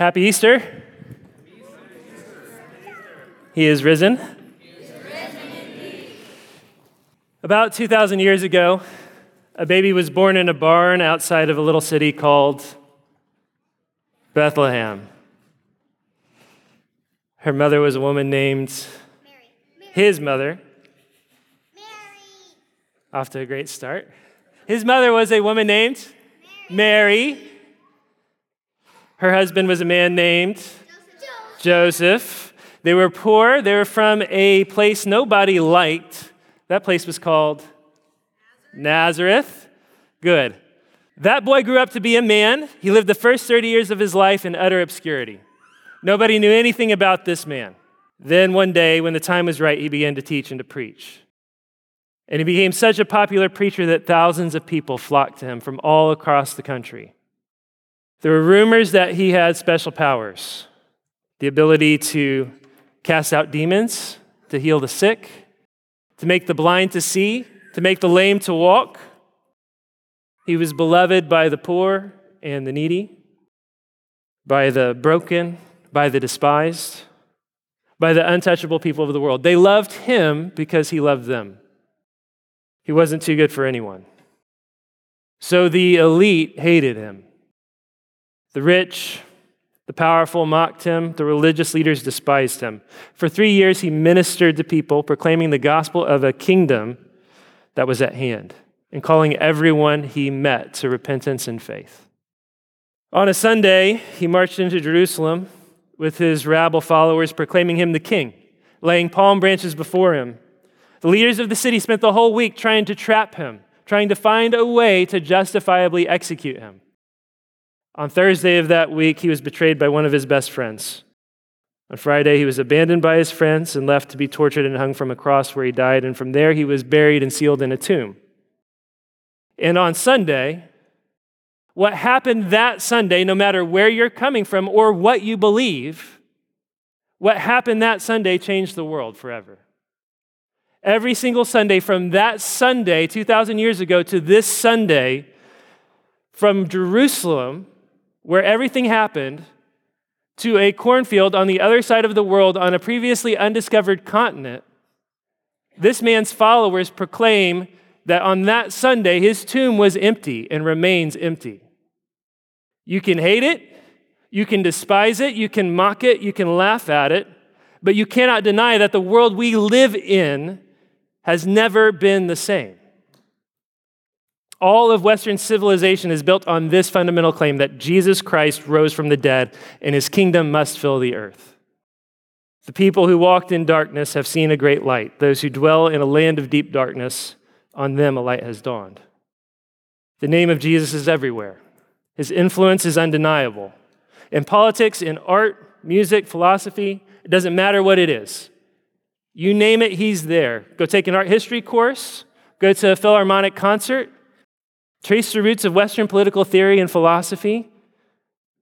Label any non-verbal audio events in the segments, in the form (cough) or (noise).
Happy Easter. He is risen. About 2,000 years ago, a baby was born in a barn outside of a little city called Bethlehem. Her mother was a woman named Mary. Mary. his mother. Mary. Off to a great start. His mother was a woman named Mary. Her husband was a man named Joseph. Joseph. They were poor. They were from a place nobody liked. That place was called Nazareth. Good. That boy grew up to be a man. He lived the first 30 years of his life in utter obscurity. Nobody knew anything about this man. Then one day, when the time was right, he began to teach and to preach. And he became such a popular preacher that thousands of people flocked to him from all across the country. There were rumors that he had special powers the ability to cast out demons, to heal the sick, to make the blind to see, to make the lame to walk. He was beloved by the poor and the needy, by the broken, by the despised, by the untouchable people of the world. They loved him because he loved them. He wasn't too good for anyone. So the elite hated him. The rich, the powerful mocked him. The religious leaders despised him. For three years, he ministered to people, proclaiming the gospel of a kingdom that was at hand and calling everyone he met to repentance and faith. On a Sunday, he marched into Jerusalem with his rabble followers, proclaiming him the king, laying palm branches before him. The leaders of the city spent the whole week trying to trap him, trying to find a way to justifiably execute him. On Thursday of that week, he was betrayed by one of his best friends. On Friday, he was abandoned by his friends and left to be tortured and hung from a cross where he died. And from there, he was buried and sealed in a tomb. And on Sunday, what happened that Sunday, no matter where you're coming from or what you believe, what happened that Sunday changed the world forever. Every single Sunday, from that Sunday, 2,000 years ago, to this Sunday, from Jerusalem, where everything happened, to a cornfield on the other side of the world on a previously undiscovered continent, this man's followers proclaim that on that Sunday, his tomb was empty and remains empty. You can hate it, you can despise it, you can mock it, you can laugh at it, but you cannot deny that the world we live in has never been the same. All of Western civilization is built on this fundamental claim that Jesus Christ rose from the dead and his kingdom must fill the earth. The people who walked in darkness have seen a great light. Those who dwell in a land of deep darkness, on them a light has dawned. The name of Jesus is everywhere. His influence is undeniable. In politics, in art, music, philosophy, it doesn't matter what it is. You name it, he's there. Go take an art history course, go to a Philharmonic concert, trace the roots of Western political theory and philosophy.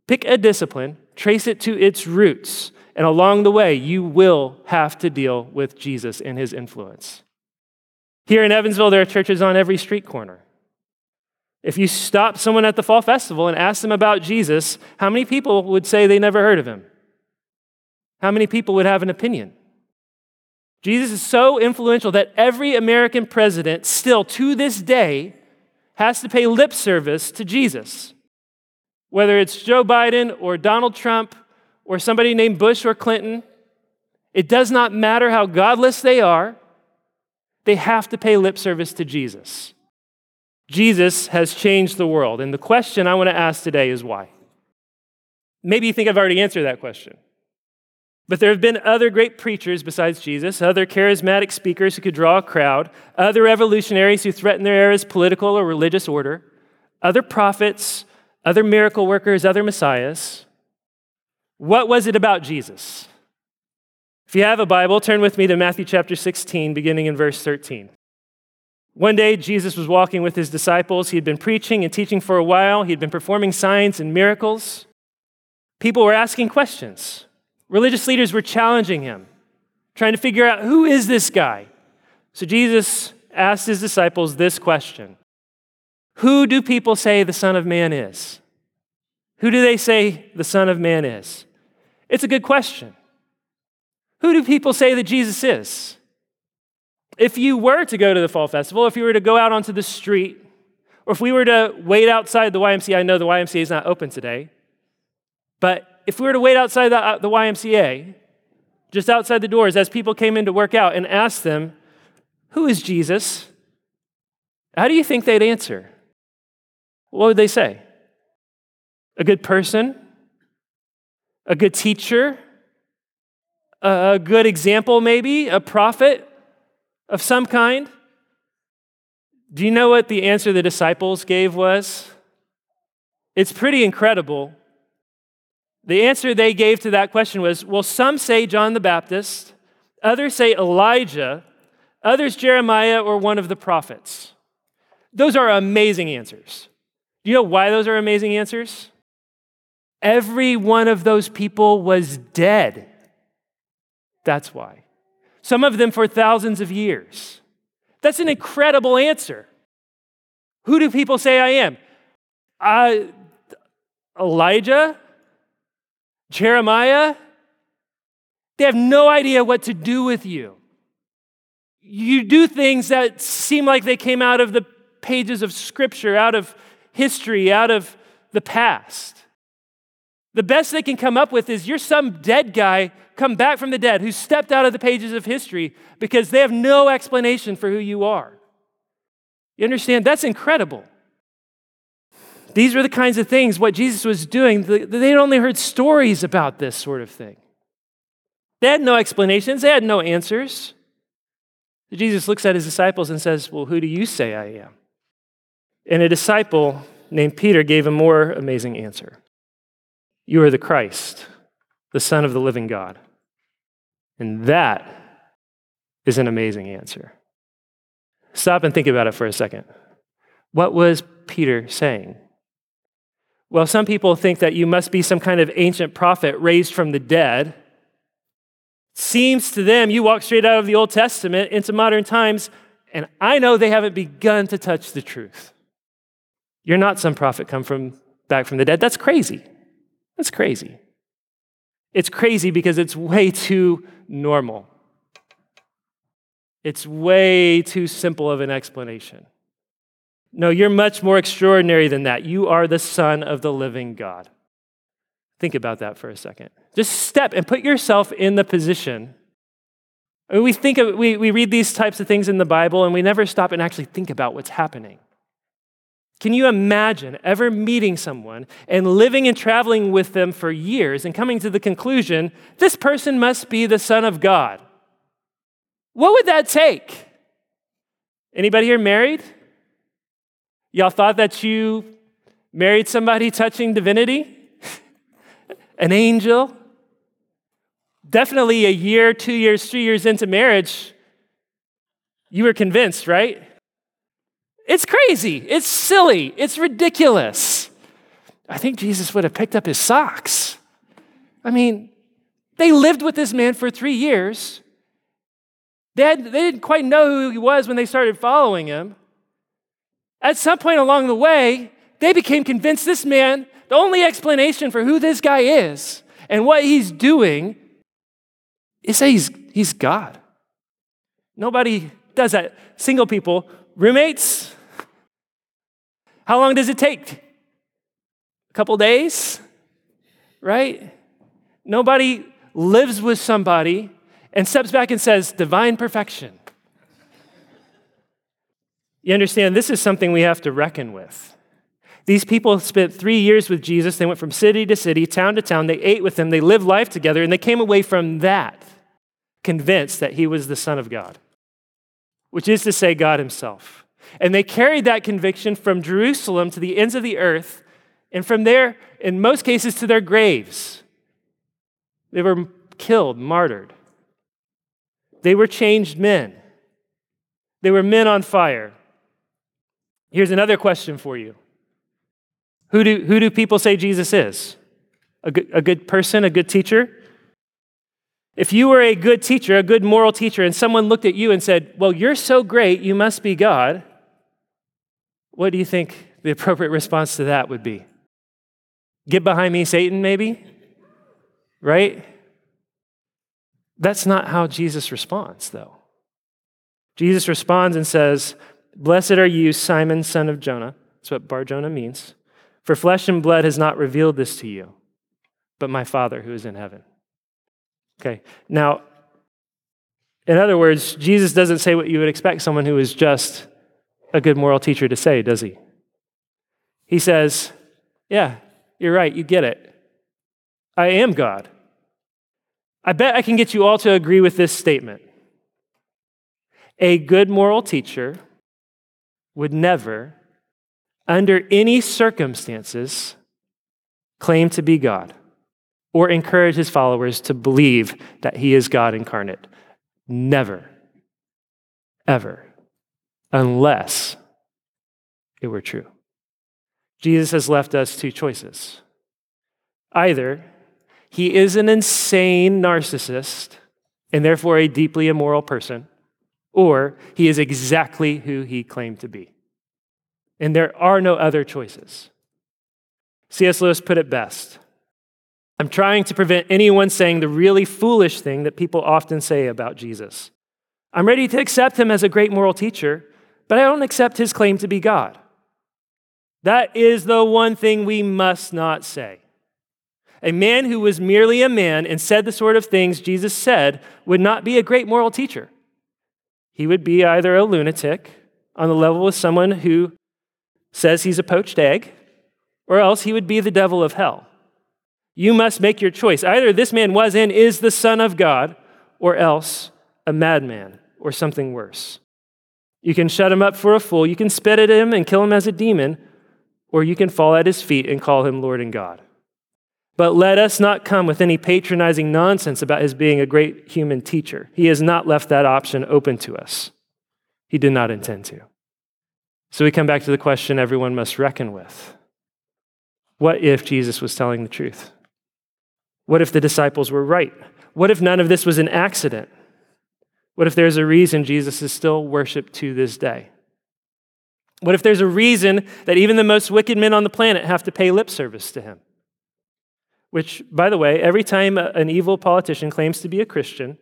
Pick a discipline, trace it to its roots, and along the way, you will have to deal with Jesus and his influence. Here in Evansville, there are churches on every street corner. If you stop someone at the fall festival and ask them about Jesus, how many people would say they never heard of him? How many people would have an opinion? Jesus is so influential that every American president, still to this day, has to pay lip service to Jesus. Whether it's Joe Biden or Donald Trump or somebody named Bush or Clinton, it does not matter how godless they are, they have to pay lip service to Jesus. Jesus has changed the world. And the question I want to ask today is why? Maybe you think I've already answered that question. But there have been other great preachers besides Jesus, other charismatic speakers who could draw a crowd, other revolutionaries who threatened their era's political or religious order, other prophets, other miracle workers, other messiahs. What was it about Jesus? If you have a Bible, turn with me to Matthew chapter 16, beginning in verse 13. One day, Jesus was walking with his disciples. He had been preaching and teaching for a while, he had been performing signs and miracles. People were asking questions. Religious leaders were challenging him, trying to figure out who is this guy? So Jesus asked his disciples this question Who do people say the Son of Man is? Who do they say the Son of Man is? It's a good question. Who do people say that Jesus is? If you were to go to the fall festival, if you were to go out onto the street, or if we were to wait outside the YMCA, I know the YMCA is not open today, but if we were to wait outside the, uh, the YMCA, just outside the doors, as people came in to work out and asked them, Who is Jesus? How do you think they'd answer? What would they say? A good person? A good teacher? A good example, maybe? A prophet of some kind? Do you know what the answer the disciples gave was? It's pretty incredible. The answer they gave to that question was well, some say John the Baptist, others say Elijah, others Jeremiah or one of the prophets. Those are amazing answers. Do you know why those are amazing answers? Every one of those people was dead. That's why. Some of them for thousands of years. That's an incredible answer. Who do people say I am? Uh, Elijah? Jeremiah? They have no idea what to do with you. You do things that seem like they came out of the pages of scripture, out of history, out of the past. The best they can come up with is you're some dead guy come back from the dead who stepped out of the pages of history because they have no explanation for who you are. You understand? That's incredible. These were the kinds of things what Jesus was doing. They had only heard stories about this sort of thing. They had no explanations, they had no answers. Jesus looks at his disciples and says, Well, who do you say I am? And a disciple named Peter gave a more amazing answer You are the Christ, the Son of the living God. And that is an amazing answer. Stop and think about it for a second. What was Peter saying? Well, some people think that you must be some kind of ancient prophet raised from the dead. Seems to them you walk straight out of the Old Testament into modern times, and I know they haven't begun to touch the truth. You're not some prophet come from back from the dead. That's crazy. That's crazy. It's crazy because it's way too normal. It's way too simple of an explanation. No, you're much more extraordinary than that. You are the Son of the living God. Think about that for a second. Just step and put yourself in the position. I mean, we think of, we, we read these types of things in the Bible and we never stop and actually think about what's happening. Can you imagine ever meeting someone and living and traveling with them for years and coming to the conclusion, this person must be the Son of God? What would that take? Anybody here married? Y'all thought that you married somebody touching divinity? (laughs) An angel? Definitely a year, two years, three years into marriage, you were convinced, right? It's crazy. It's silly. It's ridiculous. I think Jesus would have picked up his socks. I mean, they lived with this man for three years. They, had, they didn't quite know who he was when they started following him. At some point along the way, they became convinced this man, the only explanation for who this guy is and what he's doing is that he's, he's God. Nobody does that. Single people, roommates, how long does it take? A couple days? Right? Nobody lives with somebody and steps back and says, divine perfection. You understand, this is something we have to reckon with. These people spent three years with Jesus. They went from city to city, town to town. They ate with him. They lived life together, and they came away from that convinced that he was the Son of God, which is to say, God himself. And they carried that conviction from Jerusalem to the ends of the earth, and from there, in most cases, to their graves. They were killed, martyred. They were changed men. They were men on fire. Here's another question for you Who do, who do people say Jesus is? A good, a good person, a good teacher? If you were a good teacher, a good moral teacher, and someone looked at you and said, Well, you're so great, you must be God, what do you think the appropriate response to that would be? Get behind me, Satan, maybe? Right? That's not how Jesus responds, though. Jesus responds and says, Blessed are you, Simon, son of Jonah. That's what Bar Jonah means. For flesh and blood has not revealed this to you, but my Father who is in heaven. Okay, now, in other words, Jesus doesn't say what you would expect someone who is just a good moral teacher to say, does he? He says, Yeah, you're right, you get it. I am God. I bet I can get you all to agree with this statement. A good moral teacher would never, under any circumstances, claim to be God or encourage his followers to believe that he is God incarnate. Never, ever, unless it were true. Jesus has left us two choices. Either he is an insane narcissist and therefore a deeply immoral person, or he is exactly who he claimed to be. And there are no other choices. C.S. Lewis put it best I'm trying to prevent anyone saying the really foolish thing that people often say about Jesus. I'm ready to accept him as a great moral teacher, but I don't accept his claim to be God. That is the one thing we must not say. A man who was merely a man and said the sort of things Jesus said would not be a great moral teacher. He would be either a lunatic on the level with someone who says he's a poached egg, or else he would be the devil of hell. You must make your choice. Either this man was and is the Son of God, or else a madman or something worse. You can shut him up for a fool, you can spit at him and kill him as a demon, or you can fall at his feet and call him Lord and God. But let us not come with any patronizing nonsense about his being a great human teacher. He has not left that option open to us. He did not intend to. So we come back to the question everyone must reckon with What if Jesus was telling the truth? What if the disciples were right? What if none of this was an accident? What if there's a reason Jesus is still worshiped to this day? What if there's a reason that even the most wicked men on the planet have to pay lip service to him? Which, by the way, every time an evil politician claims to be a Christian,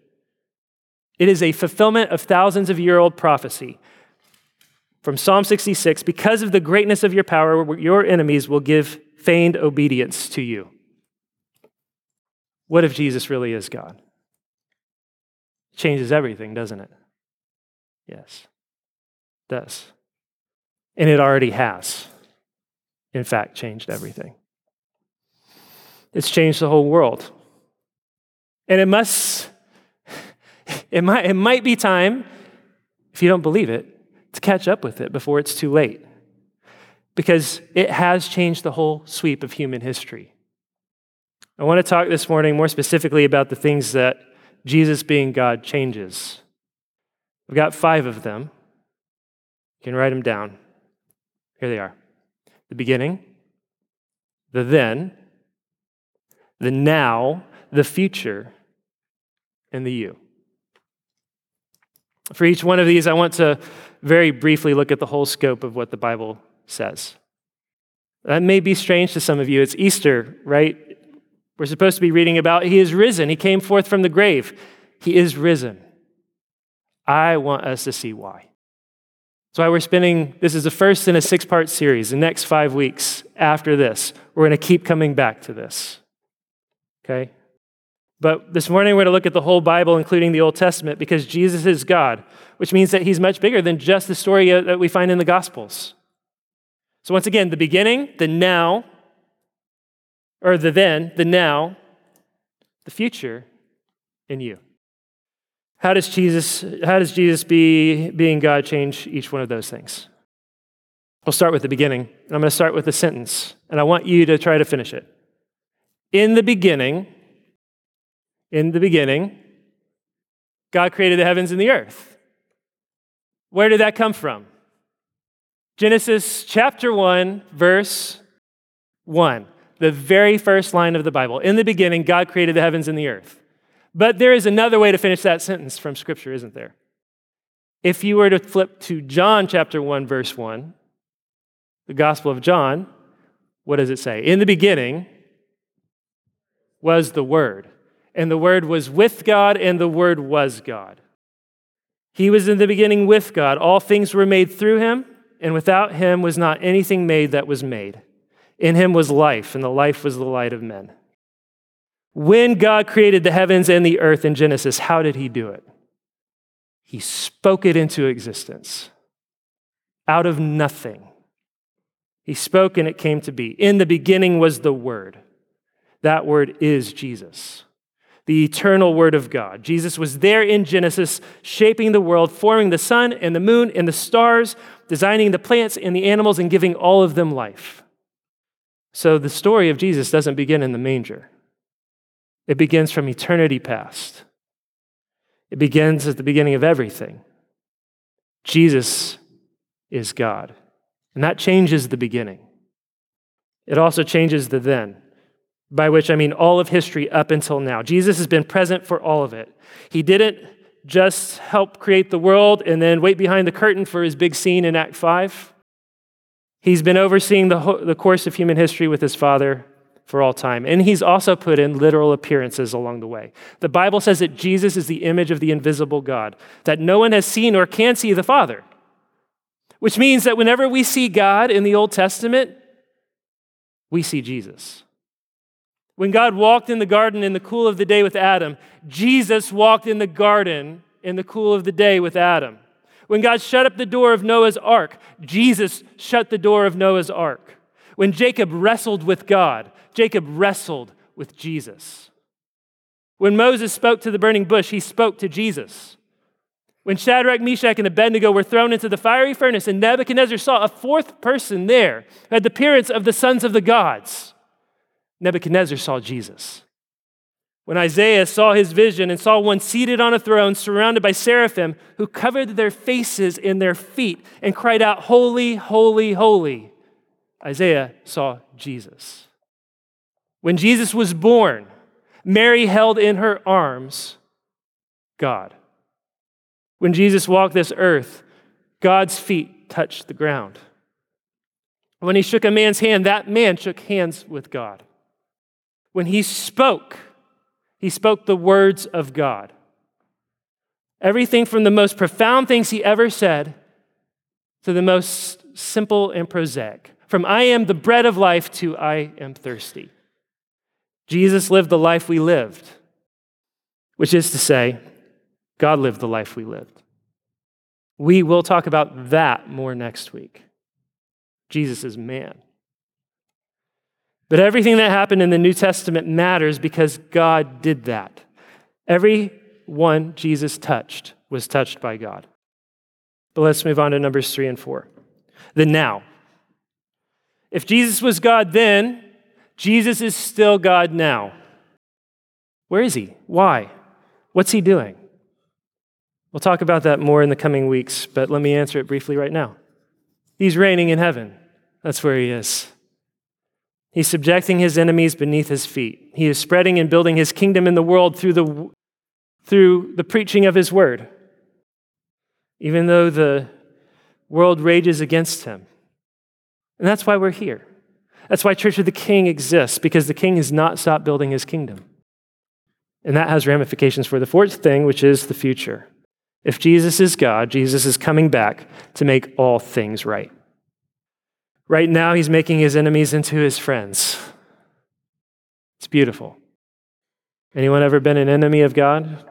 it is a fulfillment of thousands of year old prophecy. From Psalm 66 Because of the greatness of your power, your enemies will give feigned obedience to you. What if Jesus really is God? changes everything, doesn't it? Yes, it does. And it already has, in fact, changed everything. It's changed the whole world. And it must, it might, it might be time, if you don't believe it, to catch up with it before it's too late. Because it has changed the whole sweep of human history. I want to talk this morning more specifically about the things that Jesus being God changes. We've got five of them. You can write them down. Here they are the beginning, the then, the now, the future, and the you. For each one of these, I want to very briefly look at the whole scope of what the Bible says. That may be strange to some of you. It's Easter, right? We're supposed to be reading about He is risen. He came forth from the grave. He is risen. I want us to see why. That's why we're spending, this is the first in a six part series. The next five weeks after this, we're going to keep coming back to this. Okay? But this morning we're going to look at the whole Bible, including the Old Testament, because Jesus is God, which means that he's much bigger than just the story uh, that we find in the Gospels. So, once again, the beginning, the now, or the then, the now, the future in you. How does Jesus, how does Jesus be, being God change each one of those things? We'll start with the beginning. I'm going to start with a sentence, and I want you to try to finish it. In the beginning, in the beginning, God created the heavens and the earth. Where did that come from? Genesis chapter 1, verse 1, the very first line of the Bible. In the beginning, God created the heavens and the earth. But there is another way to finish that sentence from Scripture, isn't there? If you were to flip to John chapter 1, verse 1, the Gospel of John, what does it say? In the beginning was the Word, and the Word was with God, and the Word was God. He was in the beginning with God. All things were made through him, and without him was not anything made that was made. In him was life, and the life was the light of men. When God created the heavens and the earth in Genesis, how did he do it? He spoke it into existence out of nothing. He spoke and it came to be. In the beginning was the Word. That Word is Jesus, the eternal Word of God. Jesus was there in Genesis, shaping the world, forming the sun and the moon and the stars, designing the plants and the animals, and giving all of them life. So the story of Jesus doesn't begin in the manger. It begins from eternity past. It begins at the beginning of everything. Jesus is God. And that changes the beginning. It also changes the then, by which I mean all of history up until now. Jesus has been present for all of it. He didn't just help create the world and then wait behind the curtain for his big scene in Act 5. He's been overseeing the, ho- the course of human history with his Father for all time. And he's also put in literal appearances along the way. The Bible says that Jesus is the image of the invisible God, that no one has seen or can see the Father. Which means that whenever we see God in the Old Testament, we see Jesus. When God walked in the garden in the cool of the day with Adam, Jesus walked in the garden in the cool of the day with Adam. When God shut up the door of Noah's ark, Jesus shut the door of Noah's ark. When Jacob wrestled with God, Jacob wrestled with Jesus. When Moses spoke to the burning bush, he spoke to Jesus. When Shadrach, Meshach, and Abednego were thrown into the fiery furnace, and Nebuchadnezzar saw a fourth person there who had the appearance of the sons of the gods, Nebuchadnezzar saw Jesus. When Isaiah saw his vision and saw one seated on a throne surrounded by seraphim who covered their faces in their feet and cried out, Holy, holy, holy, Isaiah saw Jesus. When Jesus was born, Mary held in her arms God. When Jesus walked this earth, God's feet touched the ground. When he shook a man's hand, that man shook hands with God. When he spoke, he spoke the words of God. Everything from the most profound things he ever said to the most simple and prosaic. From I am the bread of life to I am thirsty. Jesus lived the life we lived, which is to say, God lived the life we lived. We will talk about that more next week. Jesus is man. But everything that happened in the New Testament matters because God did that. Every one Jesus touched was touched by God. But let's move on to Numbers 3 and 4. The now. If Jesus was God then, Jesus is still God now. Where is he? Why? What's he doing? We'll talk about that more in the coming weeks, but let me answer it briefly right now. He's reigning in heaven. That's where he is. He's subjecting his enemies beneath his feet. He is spreading and building his kingdom in the world through the, through the preaching of his word, even though the world rages against him. And that's why we're here. That's why Church of the King exists, because the king has not stopped building his kingdom. And that has ramifications for the fourth thing, which is the future. If Jesus is God, Jesus is coming back to make all things right. Right now, he's making his enemies into his friends. It's beautiful. Anyone ever been an enemy of God?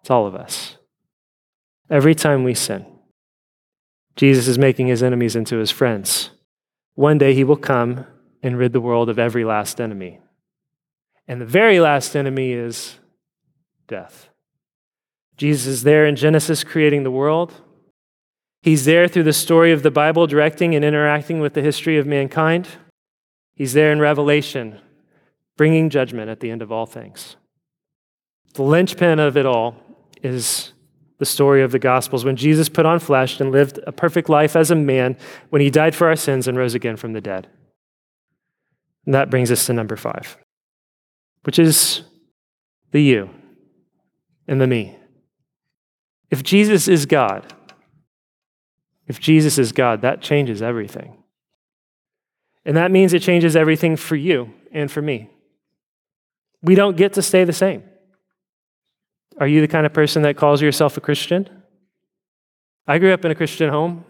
It's all of us. Every time we sin, Jesus is making his enemies into his friends. One day he will come and rid the world of every last enemy. And the very last enemy is death. Jesus is there in Genesis creating the world. He's there through the story of the Bible, directing and interacting with the history of mankind. He's there in Revelation, bringing judgment at the end of all things. The linchpin of it all is the story of the Gospels when Jesus put on flesh and lived a perfect life as a man, when he died for our sins and rose again from the dead. And that brings us to number five, which is the you and the me. If Jesus is God, if Jesus is God, that changes everything. And that means it changes everything for you and for me. We don't get to stay the same. Are you the kind of person that calls yourself a Christian? I grew up in a Christian home.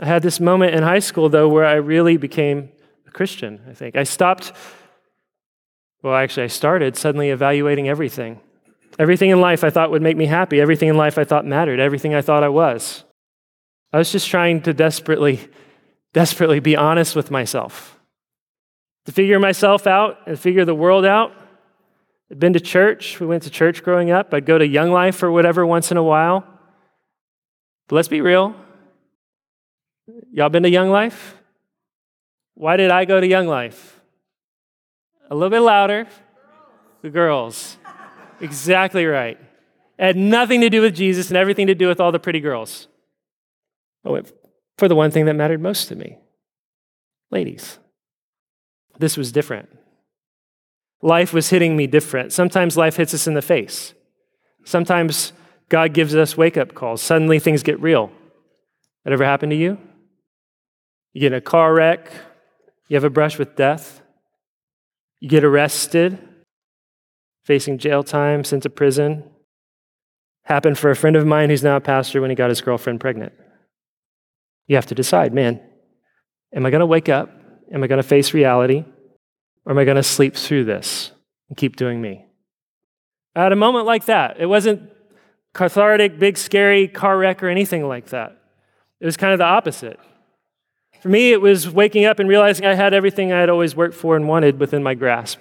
I had this moment in high school, though, where I really became a Christian, I think. I stopped, well, actually, I started suddenly evaluating everything. Everything in life I thought would make me happy, everything in life I thought mattered, everything I thought I was. I was just trying to desperately, desperately be honest with myself, to figure myself out and figure the world out. I'd been to church. We went to church growing up. I'd go to Young Life or whatever once in a while. But let's be real. Y'all been to Young Life? Why did I go to Young Life? A little bit louder. The girls. Exactly right. It had nothing to do with Jesus and everything to do with all the pretty girls. Oh, I went for the one thing that mattered most to me ladies. This was different. Life was hitting me different. Sometimes life hits us in the face. Sometimes God gives us wake up calls. Suddenly things get real. That ever happened to you? You get in a car wreck, you have a brush with death, you get arrested, facing jail time, sent to prison. Happened for a friend of mine who's now a pastor when he got his girlfriend pregnant. You have to decide, man, am I going to wake up? Am I going to face reality? Or am I going to sleep through this and keep doing me? Had a moment like that. It wasn't cathartic, big, scary car wreck or anything like that. It was kind of the opposite. For me, it was waking up and realizing I had everything I had always worked for and wanted within my grasp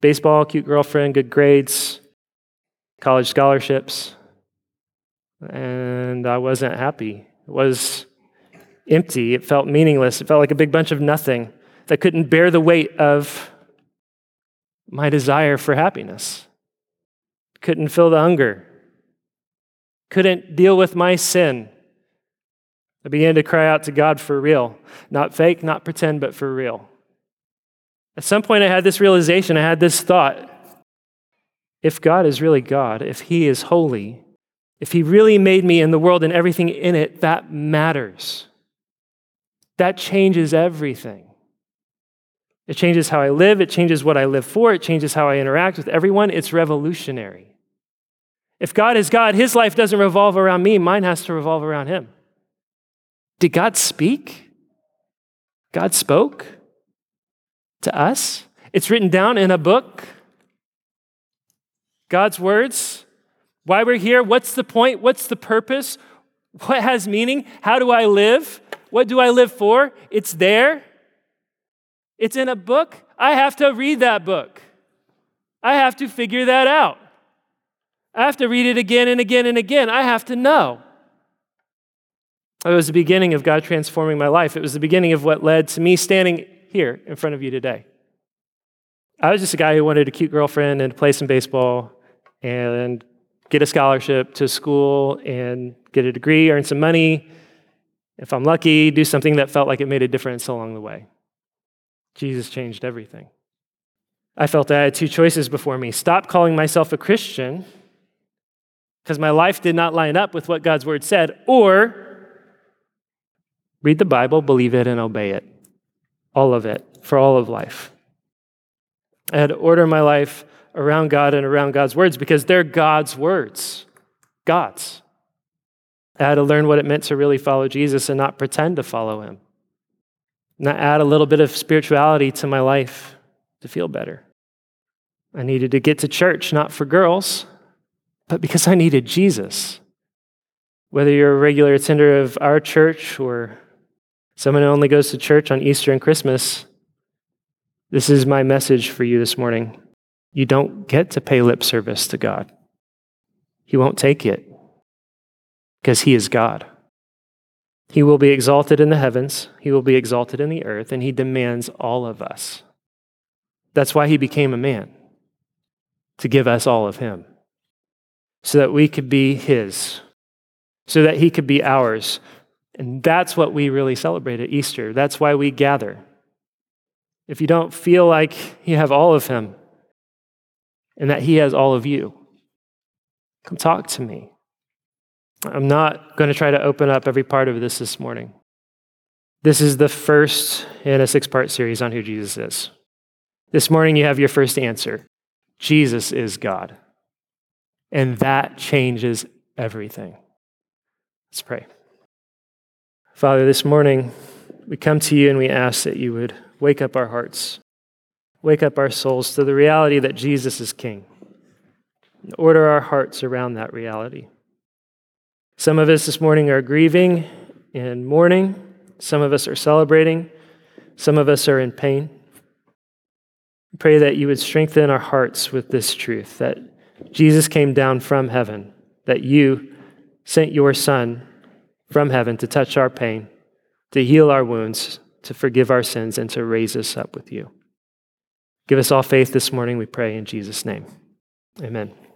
baseball, cute girlfriend, good grades, college scholarships. And I wasn't happy. It was empty. It felt meaningless. It felt like a big bunch of nothing that couldn't bear the weight of my desire for happiness, couldn't fill the hunger, couldn't deal with my sin. I began to cry out to God for real. Not fake, not pretend, but for real. At some point, I had this realization, I had this thought. If God is really God, if He is holy, if He really made me and the world and everything in it, that matters. That changes everything. It changes how I live, it changes what I live for, it changes how I interact with everyone. It's revolutionary. If God is God, His life doesn't revolve around me, mine has to revolve around Him. Did God speak? God spoke to us. It's written down in a book. God's words, why we're here, what's the point, what's the purpose, what has meaning, how do I live, what do I live for? It's there. It's in a book. I have to read that book. I have to figure that out. I have to read it again and again and again. I have to know. It was the beginning of God transforming my life. It was the beginning of what led to me standing here in front of you today. I was just a guy who wanted a cute girlfriend and to play some baseball and get a scholarship to school and get a degree, earn some money. If I'm lucky, do something that felt like it made a difference along the way. Jesus changed everything. I felt I had two choices before me stop calling myself a Christian because my life did not line up with what God's word said, or read the Bible, believe it, and obey it. All of it, for all of life. I had to order my life around God and around God's words because they're God's words. God's. I had to learn what it meant to really follow Jesus and not pretend to follow him. Not add a little bit of spirituality to my life to feel better. I needed to get to church, not for girls, but because I needed Jesus. Whether you're a regular attender of our church or someone who only goes to church on Easter and Christmas, this is my message for you this morning. You don't get to pay lip service to God, He won't take it because He is God. He will be exalted in the heavens, He will be exalted in the earth, and He demands all of us. That's why He became a man, to give us all of Him, so that we could be His, so that He could be ours. And that's what we really celebrate at Easter. That's why we gather. If you don't feel like you have all of Him and that He has all of you, come talk to me. I'm not going to try to open up every part of this this morning. This is the first in a six part series on who Jesus is. This morning, you have your first answer Jesus is God. And that changes everything. Let's pray. Father, this morning, we come to you and we ask that you would wake up our hearts, wake up our souls to the reality that Jesus is King. Order our hearts around that reality. Some of us this morning are grieving and mourning. Some of us are celebrating. Some of us are in pain. Pray that you would strengthen our hearts with this truth that Jesus came down from heaven, that you sent your Son from heaven to touch our pain, to heal our wounds, to forgive our sins, and to raise us up with you. Give us all faith this morning, we pray in Jesus' name. Amen.